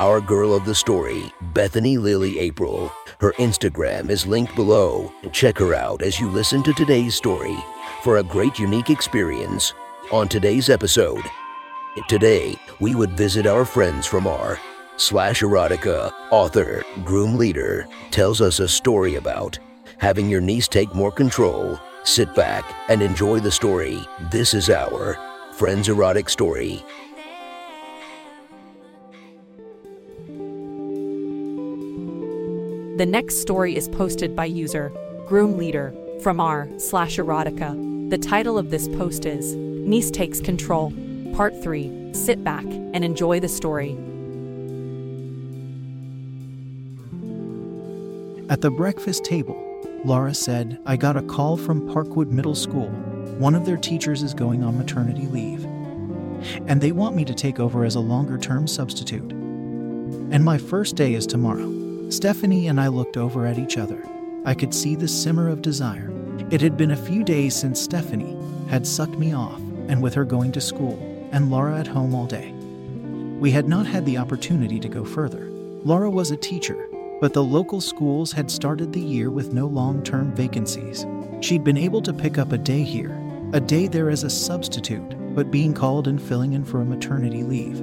Our girl of the story, Bethany Lily April. Her Instagram is linked below. Check her out as you listen to today's story for a great unique experience. On today's episode, today we would visit our friends from r slash erotica author, groom leader, tells us a story about having your niece take more control. Sit back and enjoy the story. This is our Friends Erotic Story. The next story is posted by user Groom Leader from r slash erotica. The title of this post is Niece Takes Control, Part 3. Sit back and enjoy the story. At the breakfast table, Laura said, I got a call from Parkwood Middle School. One of their teachers is going on maternity leave, and they want me to take over as a longer term substitute. And my first day is tomorrow. Stephanie and I looked over at each other. I could see the simmer of desire. It had been a few days since Stephanie had sucked me off, and with her going to school and Laura at home all day, we had not had the opportunity to go further. Laura was a teacher, but the local schools had started the year with no long term vacancies. She'd been able to pick up a day here, a day there as a substitute, but being called and filling in for a maternity leave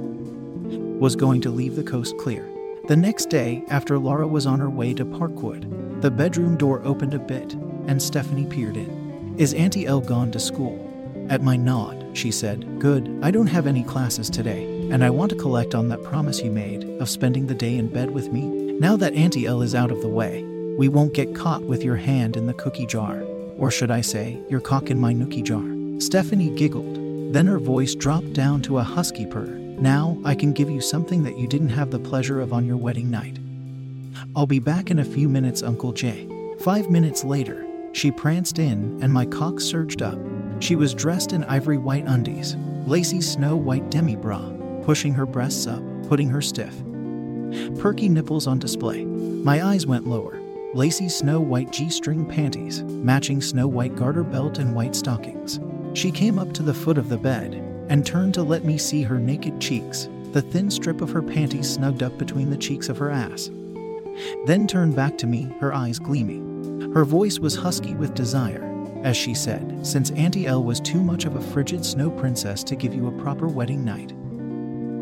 was going to leave the coast clear. The next day, after Laura was on her way to Parkwood, the bedroom door opened a bit and Stephanie peered in. Is Auntie Elle gone to school? At my nod, she said, Good, I don't have any classes today, and I want to collect on that promise you made of spending the day in bed with me. Now that Auntie Elle is out of the way, we won't get caught with your hand in the cookie jar. Or should I say, your cock in my nookie jar. Stephanie giggled. Then her voice dropped down to a husky purr. Now I can give you something that you didn't have the pleasure of on your wedding night. I'll be back in a few minutes, Uncle Jay. Five minutes later, she pranced in and my cock surged up. She was dressed in ivory white undies, lacy snow white demi bra, pushing her breasts up, putting her stiff. Perky nipples on display. My eyes went lower. Lacy snow white G string panties, matching snow white garter belt and white stockings. She came up to the foot of the bed and turned to let me see her naked cheeks, the thin strip of her panties snugged up between the cheeks of her ass. Then turned back to me, her eyes gleaming. Her voice was husky with desire, as she said, Since Auntie Elle was too much of a frigid snow princess to give you a proper wedding night,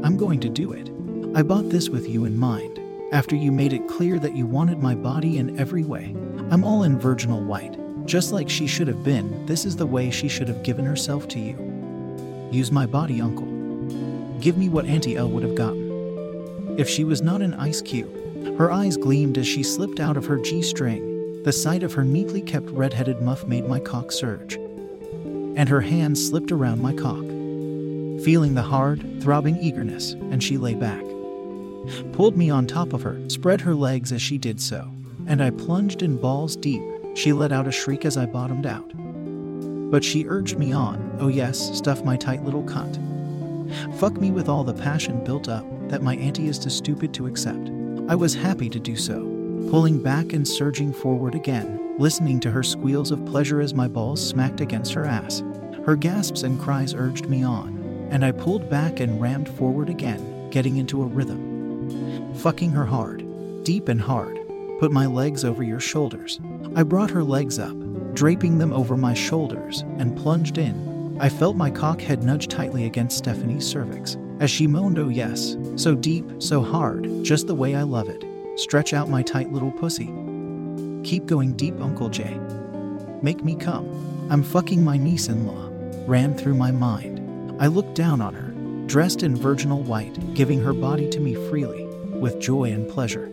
I'm going to do it. I bought this with you in mind. After you made it clear that you wanted my body in every way, I'm all in virginal white. Just like she should have been, this is the way she should have given herself to you. Use my body, uncle. Give me what Auntie Elle would have gotten. If she was not an ice cube, her eyes gleamed as she slipped out of her G string. The sight of her neatly kept red headed muff made my cock surge. And her hand slipped around my cock, feeling the hard, throbbing eagerness, and she lay back. Pulled me on top of her, spread her legs as she did so, and I plunged in balls deep. She let out a shriek as I bottomed out. But she urged me on, oh yes, stuff my tight little cunt. Fuck me with all the passion built up that my auntie is too stupid to accept. I was happy to do so, pulling back and surging forward again, listening to her squeals of pleasure as my balls smacked against her ass. Her gasps and cries urged me on, and I pulled back and rammed forward again, getting into a rhythm. Fucking her hard, deep and hard, put my legs over your shoulders. I brought her legs up, draping them over my shoulders, and plunged in. I felt my cock head nudge tightly against Stephanie's cervix as she moaned, Oh, yes, so deep, so hard, just the way I love it. Stretch out my tight little pussy. Keep going deep, Uncle Jay. Make me come. I'm fucking my niece in law. Ran through my mind. I looked down on her, dressed in virginal white, giving her body to me freely, with joy and pleasure.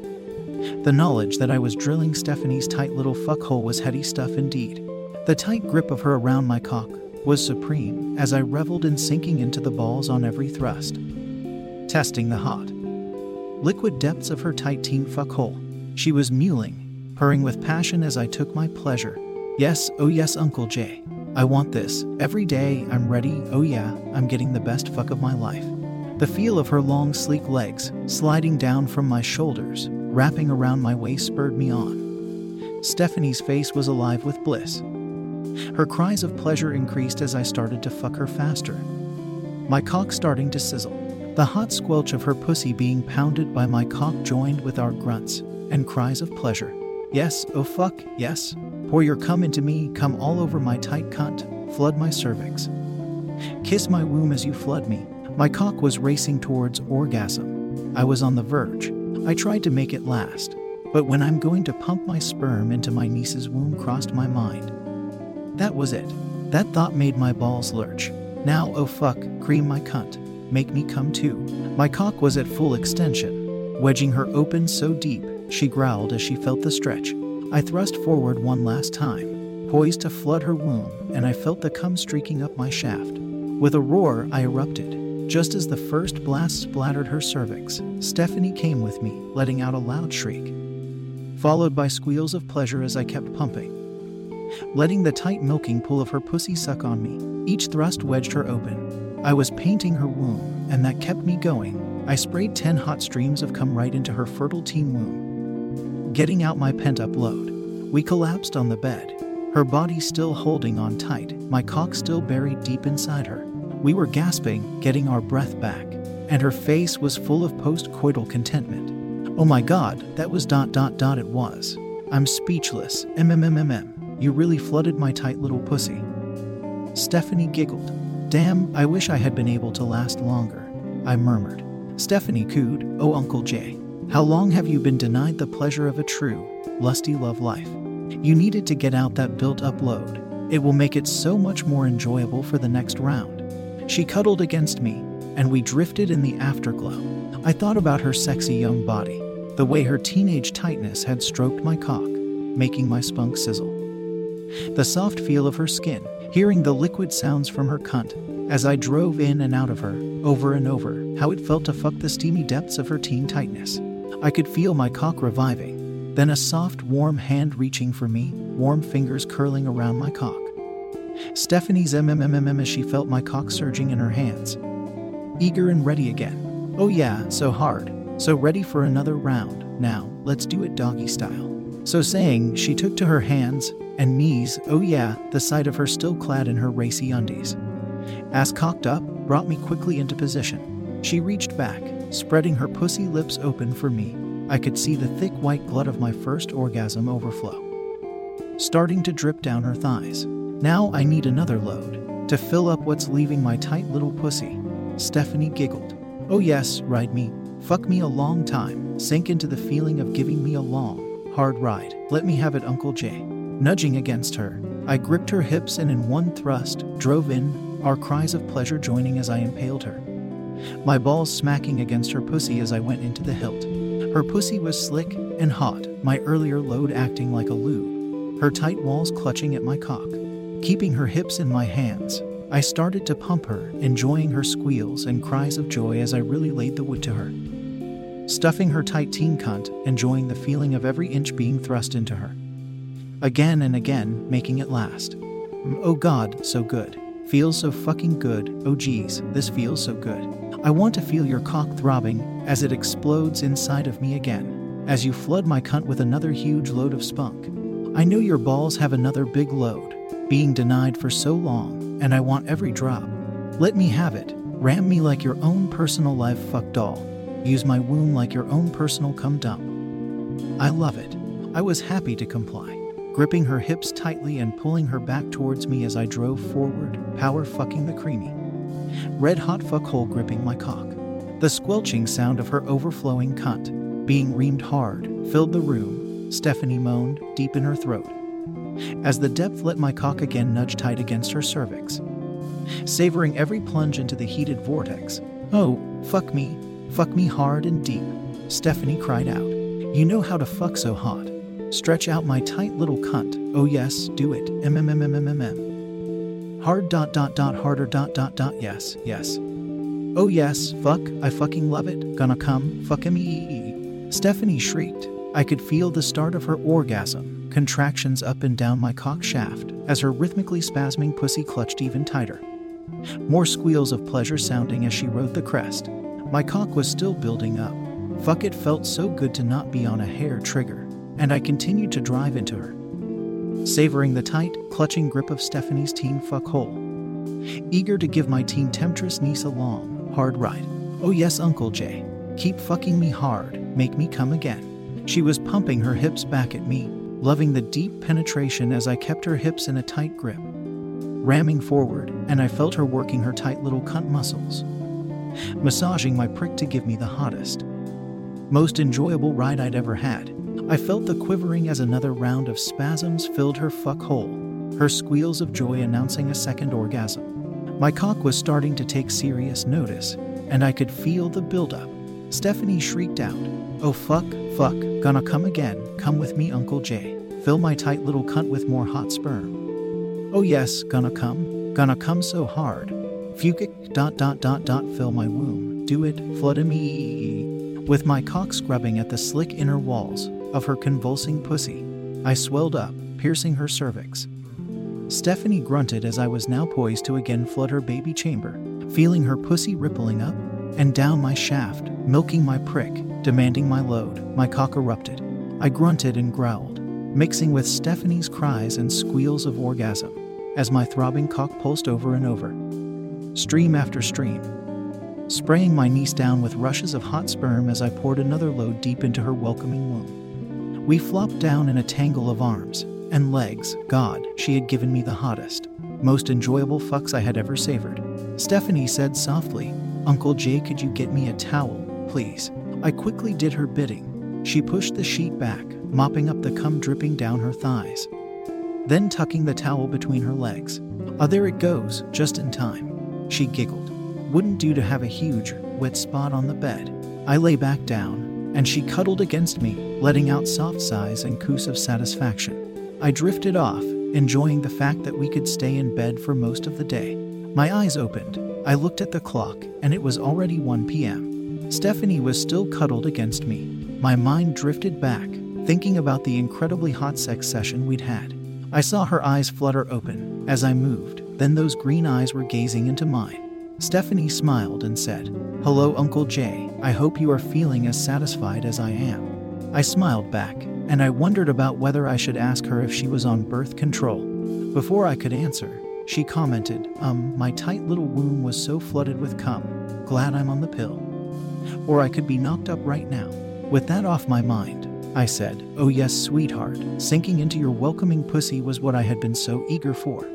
The knowledge that I was drilling Stephanie's tight little fuckhole was heady stuff indeed. The tight grip of her around my cock was supreme as I reveled in sinking into the balls on every thrust. Testing the hot, liquid depths of her tight teen fuckhole, she was mewling, purring with passion as I took my pleasure, Yes, oh yes, Uncle Jay. I want this. Every day, I'm ready. Oh yeah, I'm getting the best fuck of my life. The feel of her long, sleek legs sliding down from my shoulders, wrapping around my waist, spurred me on. Stephanie's face was alive with bliss. Her cries of pleasure increased as I started to fuck her faster. My cock starting to sizzle. The hot squelch of her pussy being pounded by my cock joined with our grunts and cries of pleasure. Yes, oh fuck, yes. Pour your cum into me, come all over my tight cunt, flood my cervix. Kiss my womb as you flood me. My cock was racing towards orgasm. I was on the verge. I tried to make it last, but when I'm going to pump my sperm into my niece's womb crossed my mind. That was it. That thought made my balls lurch. Now, oh fuck, cream my cunt. Make me come too. My cock was at full extension, wedging her open so deep, she growled as she felt the stretch. I thrust forward one last time, poised to flood her womb, and I felt the cum streaking up my shaft. With a roar, I erupted. Just as the first blast splattered her cervix, Stephanie came with me, letting out a loud shriek, followed by squeals of pleasure as I kept pumping letting the tight milking pull of her pussy suck on me. Each thrust wedged her open. I was painting her womb, and that kept me going. I sprayed 10 hot streams of cum right into her fertile teen womb, getting out my pent up load. We collapsed on the bed, her body still holding on tight, my cock still buried deep inside her. We were gasping, getting our breath back, and her face was full of post coital contentment. Oh my god, that was dot dot dot it was. I'm speechless. MMMMM. You really flooded my tight little pussy. Stephanie giggled. Damn, I wish I had been able to last longer, I murmured. Stephanie cooed, Oh, Uncle Jay, how long have you been denied the pleasure of a true, lusty love life? You needed to get out that built up load. It will make it so much more enjoyable for the next round. She cuddled against me, and we drifted in the afterglow. I thought about her sexy young body, the way her teenage tightness had stroked my cock, making my spunk sizzle the soft feel of her skin, hearing the liquid sounds from her cunt as I drove in and out of her, over and over, how it felt to fuck the steamy depths of her teen tightness. I could feel my cock reviving, then a soft, warm hand reaching for me, warm fingers curling around my cock. Stephanie's mmmmm as she felt my cock surging in her hands. Eager and ready again. Oh, yeah, so hard, so ready for another round. Now, let's do it doggy style. So saying, she took to her hands and knees, oh yeah, the sight of her still clad in her racy undies. Ass cocked up, brought me quickly into position. She reached back, spreading her pussy lips open for me. I could see the thick white glut of my first orgasm overflow, starting to drip down her thighs. Now I need another load to fill up what's leaving my tight little pussy. Stephanie giggled. Oh, yes, ride me. Fuck me a long time. Sink into the feeling of giving me a long, hard ride. Let me have it, Uncle Jay. Nudging against her, I gripped her hips and in one thrust drove in, our cries of pleasure joining as I impaled her. My balls smacking against her pussy as I went into the hilt. Her pussy was slick and hot, my earlier load acting like a lube, her tight walls clutching at my cock. Keeping her hips in my hands, I started to pump her, enjoying her squeals and cries of joy as I really laid the wood to her. Stuffing her tight teen cunt, enjoying the feeling of every inch being thrust into her again and again, making it last. Oh God, so good. Feels so fucking good. Oh geez, this feels so good. I want to feel your cock throbbing as it explodes inside of me again, as you flood my cunt with another huge load of spunk. I know your balls have another big load, being denied for so long, and I want every drop. Let me have it. Ram me like your own personal live fuck doll. Use my womb like your own personal cum dump. I love it. I was happy to comply gripping her hips tightly and pulling her back towards me as I drove forward, power fucking the creamy. Red hot fuck hole gripping my cock. The squelching sound of her overflowing cunt, being reamed hard, filled the room. Stephanie moaned, deep in her throat. As the depth let my cock again nudge tight against her cervix. Savoring every plunge into the heated vortex. Oh, fuck me, fuck me hard and deep, Stephanie cried out. You know how to fuck so hot. Stretch out my tight little cunt. Oh yes, do it. MMMMMM. Hard dot dot dot harder dot dot dot yes, yes. Oh yes, fuck, I fucking love it. Gonna come, fuck me. Stephanie shrieked. I could feel the start of her orgasm, contractions up and down my cock shaft as her rhythmically spasming pussy clutched even tighter. More squeals of pleasure sounding as she rode the crest. My cock was still building up. Fuck, it felt so good to not be on a hair trigger, and I continued to drive into her, savoring the tight, clutching grip of Stephanie's teen fuck hole. Eager to give my teen temptress niece a long, hard ride. Oh, yes, Uncle Jay. Keep fucking me hard, make me come again. She was pumping her hips back at me, loving the deep penetration as I kept her hips in a tight grip. Ramming forward, and I felt her working her tight little cunt muscles, massaging my prick to give me the hottest, most enjoyable ride I'd ever had. I felt the quivering as another round of spasms filled her fuck hole, her squeals of joy announcing a second orgasm. My cock was starting to take serious notice, and I could feel the buildup. Stephanie shrieked out, Oh fuck, fuck, gonna come again, come with me, Uncle Jay. Fill my tight little cunt with more hot sperm. Oh yes, gonna come, gonna come so hard. Fukic dot dot dot dot fill my womb. Do it, flood me. With my cock scrubbing at the slick inner walls of her convulsing pussy, I swelled up, piercing her cervix. Stephanie grunted as I was now poised to again flood her baby chamber, feeling her pussy rippling up and down my shaft, milking my prick, demanding my load. My cock erupted. I grunted and growled, mixing with Stephanie's cries and squeals of orgasm, as my throbbing cock pulsed over and over. Stream after stream, spraying my niece down with rushes of hot sperm as I poured another load deep into her welcoming womb. We flopped down in a tangle of arms and legs. God, she had given me the hottest, most enjoyable fucks I had ever savored. Stephanie said softly, Uncle Jay, could you get me a towel, please? I quickly did her bidding. She pushed the sheet back, mopping up the cum dripping down her thighs, then tucking the towel between her legs. Ah, there it goes, just in time. She giggled. Wouldn't do to have a huge, wet spot on the bed. I lay back down, and she cuddled against me, letting out soft sighs and coos of satisfaction. I drifted off, enjoying the fact that we could stay in bed for most of the day. My eyes opened. I looked at the clock, and it was already 1 p.m. Stephanie was still cuddled against me. My mind drifted back, thinking about the incredibly hot sex session we'd had. I saw her eyes flutter open as I moved, then those green eyes were gazing into mine. Stephanie smiled and said, Hello, Uncle Jay. I hope you are feeling as satisfied as I am. I smiled back, and I wondered about whether I should ask her if she was on birth control. Before I could answer, she commented, Um, my tight little womb was so flooded with cum. Glad I'm on the pill. Or I could be knocked up right now. With that off my mind, I said, Oh, yes, sweetheart. Sinking into your welcoming pussy was what I had been so eager for.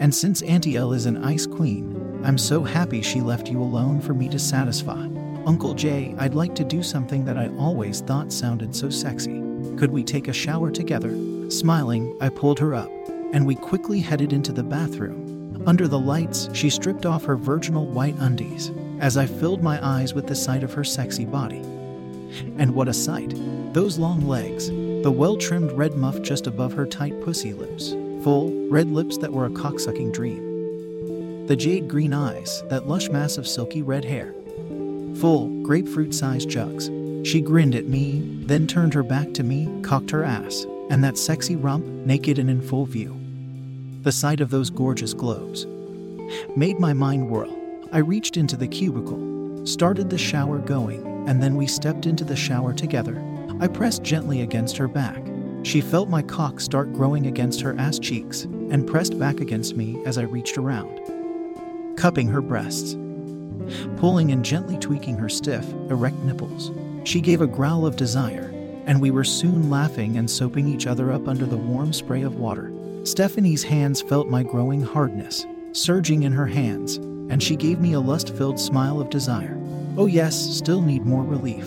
And since Auntie Elle is an ice queen, I'm so happy she left you alone for me to satisfy. Uncle Jay, I'd like to do something that I always thought sounded so sexy. Could we take a shower together? Smiling, I pulled her up, and we quickly headed into the bathroom. Under the lights, she stripped off her virginal white undies as I filled my eyes with the sight of her sexy body. And what a sight! Those long legs, the well trimmed red muff just above her tight pussy lips, full, red lips that were a cocksucking dream. The jade green eyes, that lush mass of silky red hair. Full, grapefruit sized jugs. She grinned at me, then turned her back to me, cocked her ass, and that sexy rump, naked and in full view. The sight of those gorgeous globes made my mind whirl. I reached into the cubicle, started the shower going, and then we stepped into the shower together. I pressed gently against her back. She felt my cock start growing against her ass cheeks and pressed back against me as I reached around, cupping her breasts, pulling and gently tweaking her stiff, erect nipples. She gave a growl of desire, and we were soon laughing and soaping each other up under the warm spray of water. Stephanie's hands felt my growing hardness, surging in her hands, and she gave me a lust filled smile of desire. Oh, yes, still need more relief.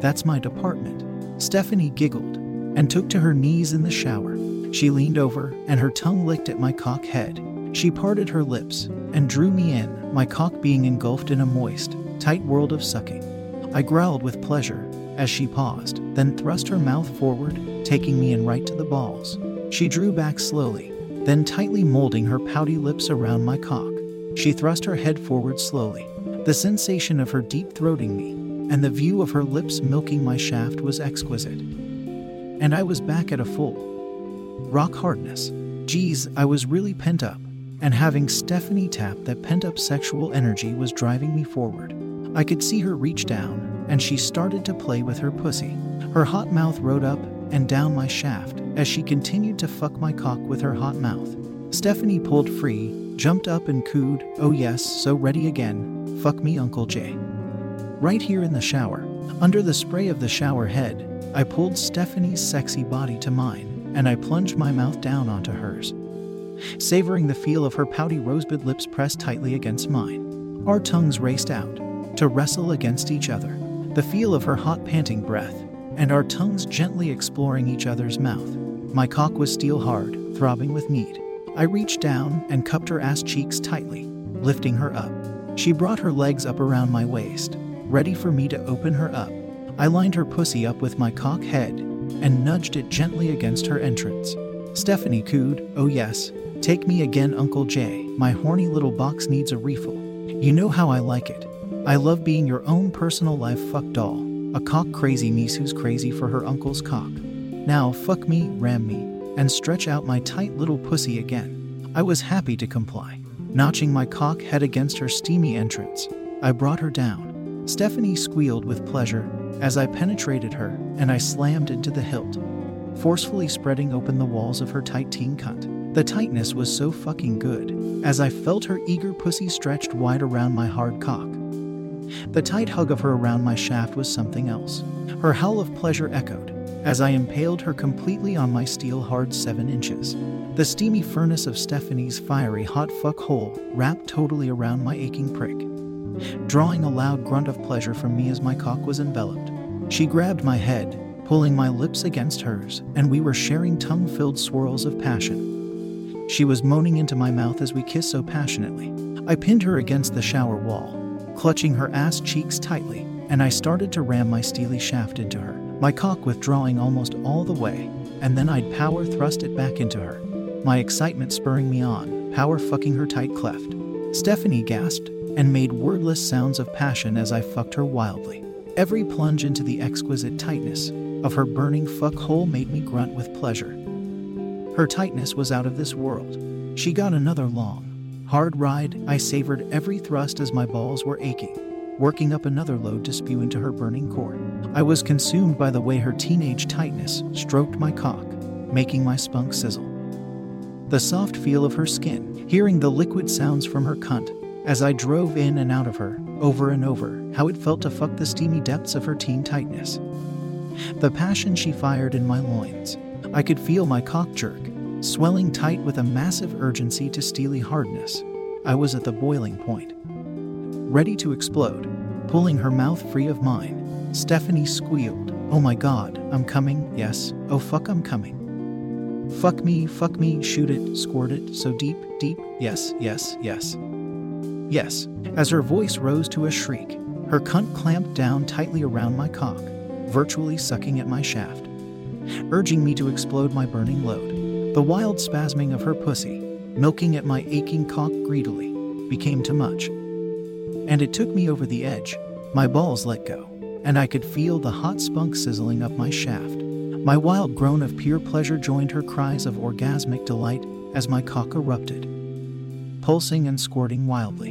That's my department. Stephanie giggled and took to her knees in the shower. She leaned over, and her tongue licked at my cock head. She parted her lips and drew me in, my cock being engulfed in a moist, tight world of sucking. I growled with pleasure as she paused, then thrust her mouth forward, taking me in right to the balls. She drew back slowly, then tightly molding her pouty lips around my cock. She thrust her head forward slowly. The sensation of her deep throating me and the view of her lips milking my shaft was exquisite. And I was back at a full, rock hardness. Geez, I was really pent up, and having Stephanie tap that pent up sexual energy was driving me forward. I could see her reach down, and she started to play with her pussy. Her hot mouth rode up and down my shaft as she continued to fuck my cock with her hot mouth. Stephanie pulled free, jumped up and cooed, Oh yes, so ready again, fuck me, Uncle Jay. Right here in the shower, under the spray of the shower head, I pulled Stephanie's sexy body to mine, and I plunged my mouth down onto hers. Savoring the feel of her pouty rosebud lips pressed tightly against mine, our tongues raced out to wrestle against each other. The feel of her hot, panting breath, and our tongues gently exploring each other's mouth. My cock was steel hard, throbbing with need. I reached down and cupped her ass cheeks tightly, lifting her up. She brought her legs up around my waist, ready for me to open her up. I lined her pussy up with my cock head and nudged it gently against her entrance. Stephanie cooed, Oh yes, take me again, Uncle Jay. My horny little box needs a refill. You know how I like it. I love being your own personal life fuck doll, a cock crazy niece who's crazy for her uncle's cock. Now fuck me, ram me, and stretch out my tight little pussy again. I was happy to comply. Notching my cock head against her steamy entrance, I brought her down. Stephanie squealed with pleasure as I penetrated her and I slammed into the hilt, forcefully spreading open the walls of her tight teen cunt. The tightness was so fucking good as I felt her eager pussy stretched wide around my hard cock. The tight hug of her around my shaft was something else. Her howl of pleasure echoed as I impaled her completely on my steel hard seven inches. The steamy furnace of Stephanie's fiery hot fuck hole wrapped totally around my aching prick, drawing a loud grunt of pleasure from me as my cock was enveloped. She grabbed my head, pulling my lips against hers, and we were sharing tongue filled swirls of passion. She was moaning into my mouth as we kissed so passionately. I pinned her against the shower wall, clutching her ass cheeks tightly, and I started to ram my steely shaft into her, my cock withdrawing almost all the way, and then I'd power thrust it back into her, my excitement spurring me on, power fucking her tight cleft. Stephanie gasped and made wordless sounds of passion as I fucked her wildly. Every plunge into the exquisite tightness of her burning fuck hole made me grunt with pleasure. Her tightness was out of this world. She got another long, hard ride. I savored every thrust as my balls were aching, working up another load to spew into her burning core. I was consumed by the way her teenage tightness stroked my cock, making my spunk sizzle. The soft feel of her skin, hearing the liquid sounds from her cunt as I drove in and out of her, over and over, how it felt to fuck the steamy depths of her teen tightness. The passion she fired in my loins. I could feel my cock jerk, swelling tight with a massive urgency to steely hardness. I was at the boiling point. Ready to explode, pulling her mouth free of mine. Stephanie squealed, Oh my god, I'm coming, yes, oh fuck, I'm coming. Fuck me, fuck me, shoot it, squirt it, so deep, deep, yes, yes, yes. Yes, as her voice rose to a shriek, her cunt clamped down tightly around my cock, virtually sucking at my shaft, urging me to explode my burning load. The wild spasming of her pussy, milking at my aching cock greedily, became too much. And it took me over the edge. My balls let go, and I could feel the hot spunk sizzling up my shaft. My wild groan of pure pleasure joined her cries of orgasmic delight as my cock erupted, pulsing and squirting wildly.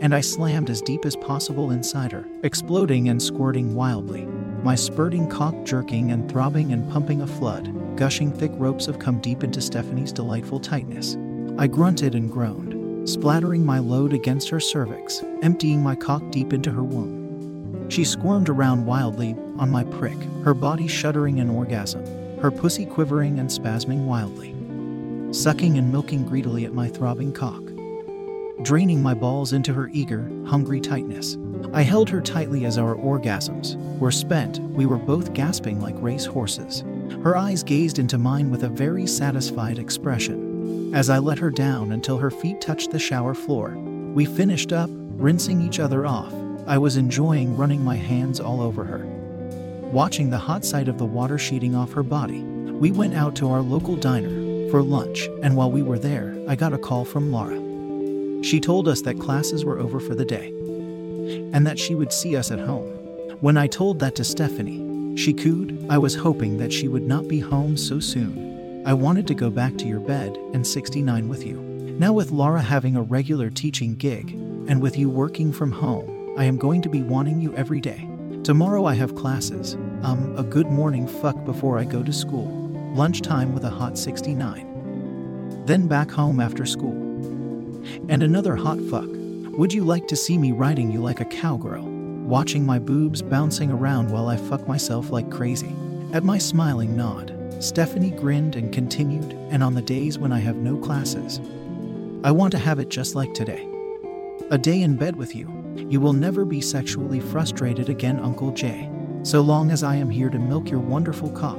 And I slammed as deep as possible inside her, exploding and squirting wildly, my spurting cock jerking and throbbing and pumping a flood, gushing thick ropes of cum deep into Stephanie's delightful tightness. I grunted and groaned, splattering my load against her cervix, emptying my cock deep into her womb. She squirmed around wildly on my prick, her body shuddering in orgasm, her pussy quivering and spasming wildly, sucking and milking greedily at my throbbing cock, draining my balls into her eager, hungry tightness. I held her tightly as our orgasms were spent. We were both gasping like race horses. Her eyes gazed into mine with a very satisfied expression. As I let her down until her feet touched the shower floor, we finished up, rinsing each other off. I was enjoying running my hands all over her. Watching the hot sight of the water sheeting off her body, we went out to our local diner for lunch, and while we were there, I got a call from Laura. She told us that classes were over for the day and that she would see us at home. When I told that to Stephanie, she cooed. I was hoping that she would not be home so soon. I wanted to go back to your bed and 69 with you. Now, with Laura having a regular teaching gig, and with you working from home, I am going to be wanting you every day. Tomorrow I have classes, um, a good morning fuck before I go to school, lunchtime with a hot 69. Then back home after school. And another hot fuck. Would you like to see me riding you like a cowgirl, watching my boobs bouncing around while I fuck myself like crazy? At my smiling nod, Stephanie grinned and continued, and on the days when I have no classes, I want to have it just like today. A day in bed with you. You will never be sexually frustrated again, Uncle Jay, so long as I am here to milk your wonderful cock.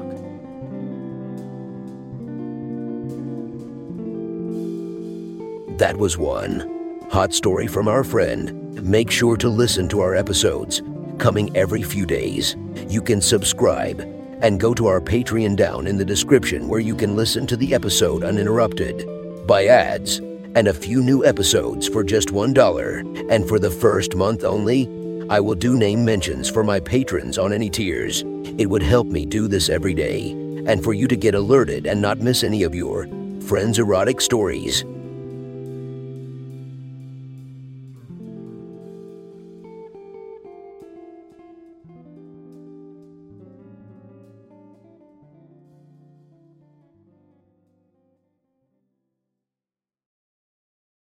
That was one. Hot story from our friend. Make sure to listen to our episodes, coming every few days. You can subscribe and go to our Patreon down in the description where you can listen to the episode uninterrupted, by ads, and a few new episodes for just $1. And for the first month only, I will do name mentions for my patrons on any tiers. It would help me do this every day, and for you to get alerted and not miss any of your friends' erotic stories.